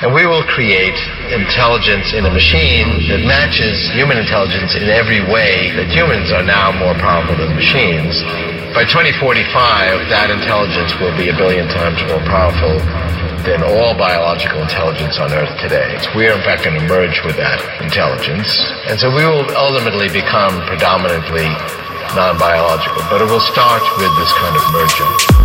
And we will create intelligence in a machine that matches human intelligence in every way that humans are now more powerful than machines. By 2045, that intelligence will be a billion times more powerful than all biological intelligence on Earth today. We are in fact going to merge with that intelligence. And so we will ultimately become predominantly non-biological, but it will start with this kind of merging.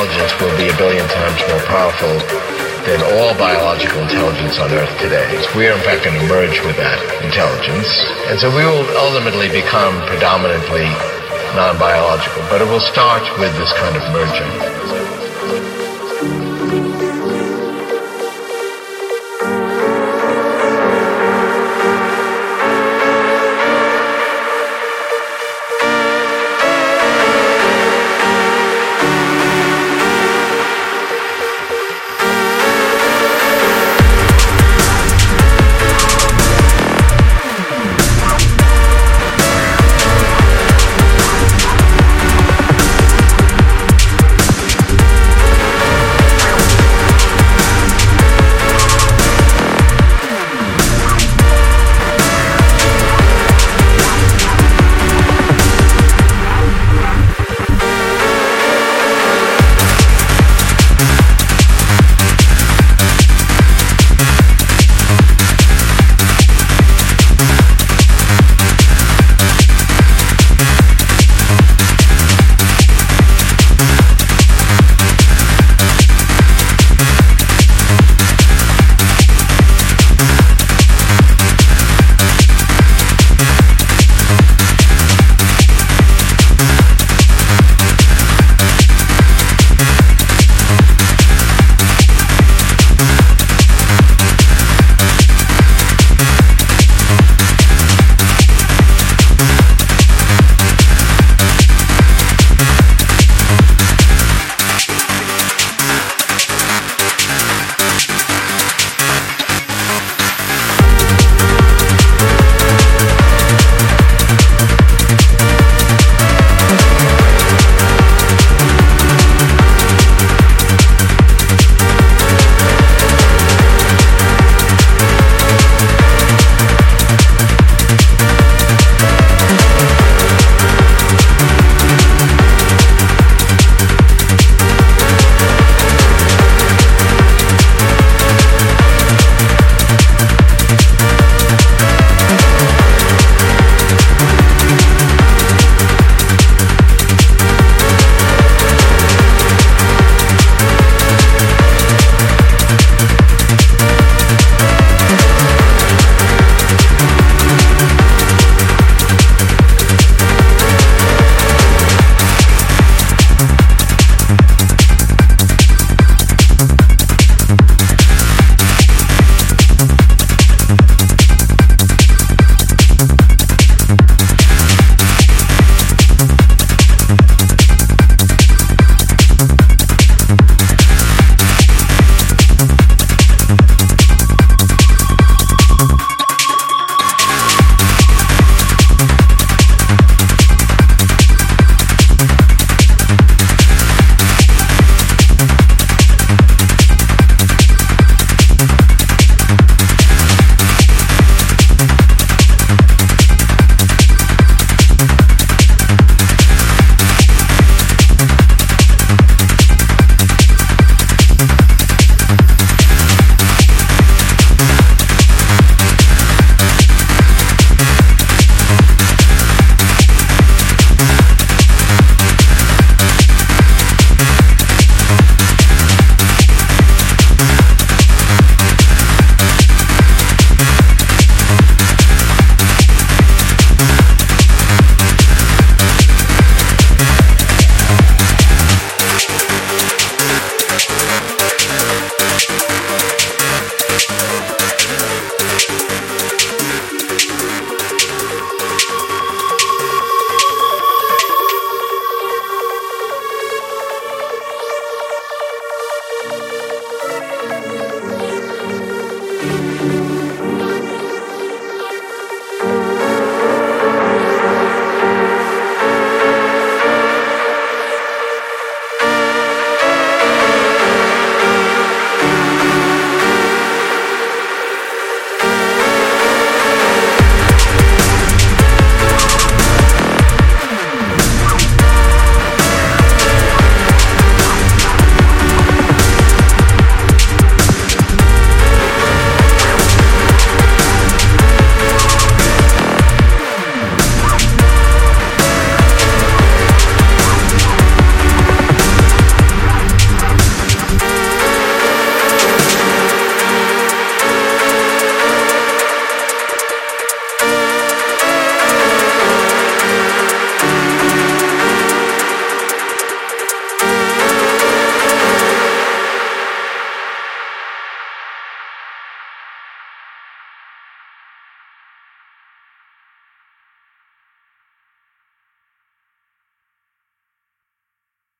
Intelligence will be a billion times more powerful than all biological intelligence on Earth today. We are in fact going to merge with that intelligence. And so we will ultimately become predominantly non-biological, but it will start with this kind of merging.